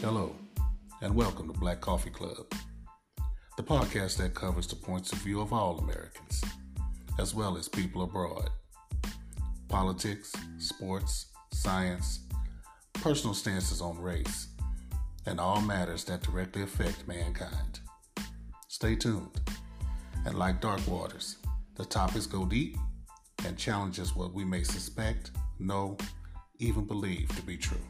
Hello, and welcome to Black Coffee Club, the podcast that covers the points of view of all Americans, as well as people abroad. Politics, sports, science, personal stances on race, and all matters that directly affect mankind. Stay tuned, and like dark waters, the topics go deep and challenges what we may suspect, know, even believe to be true.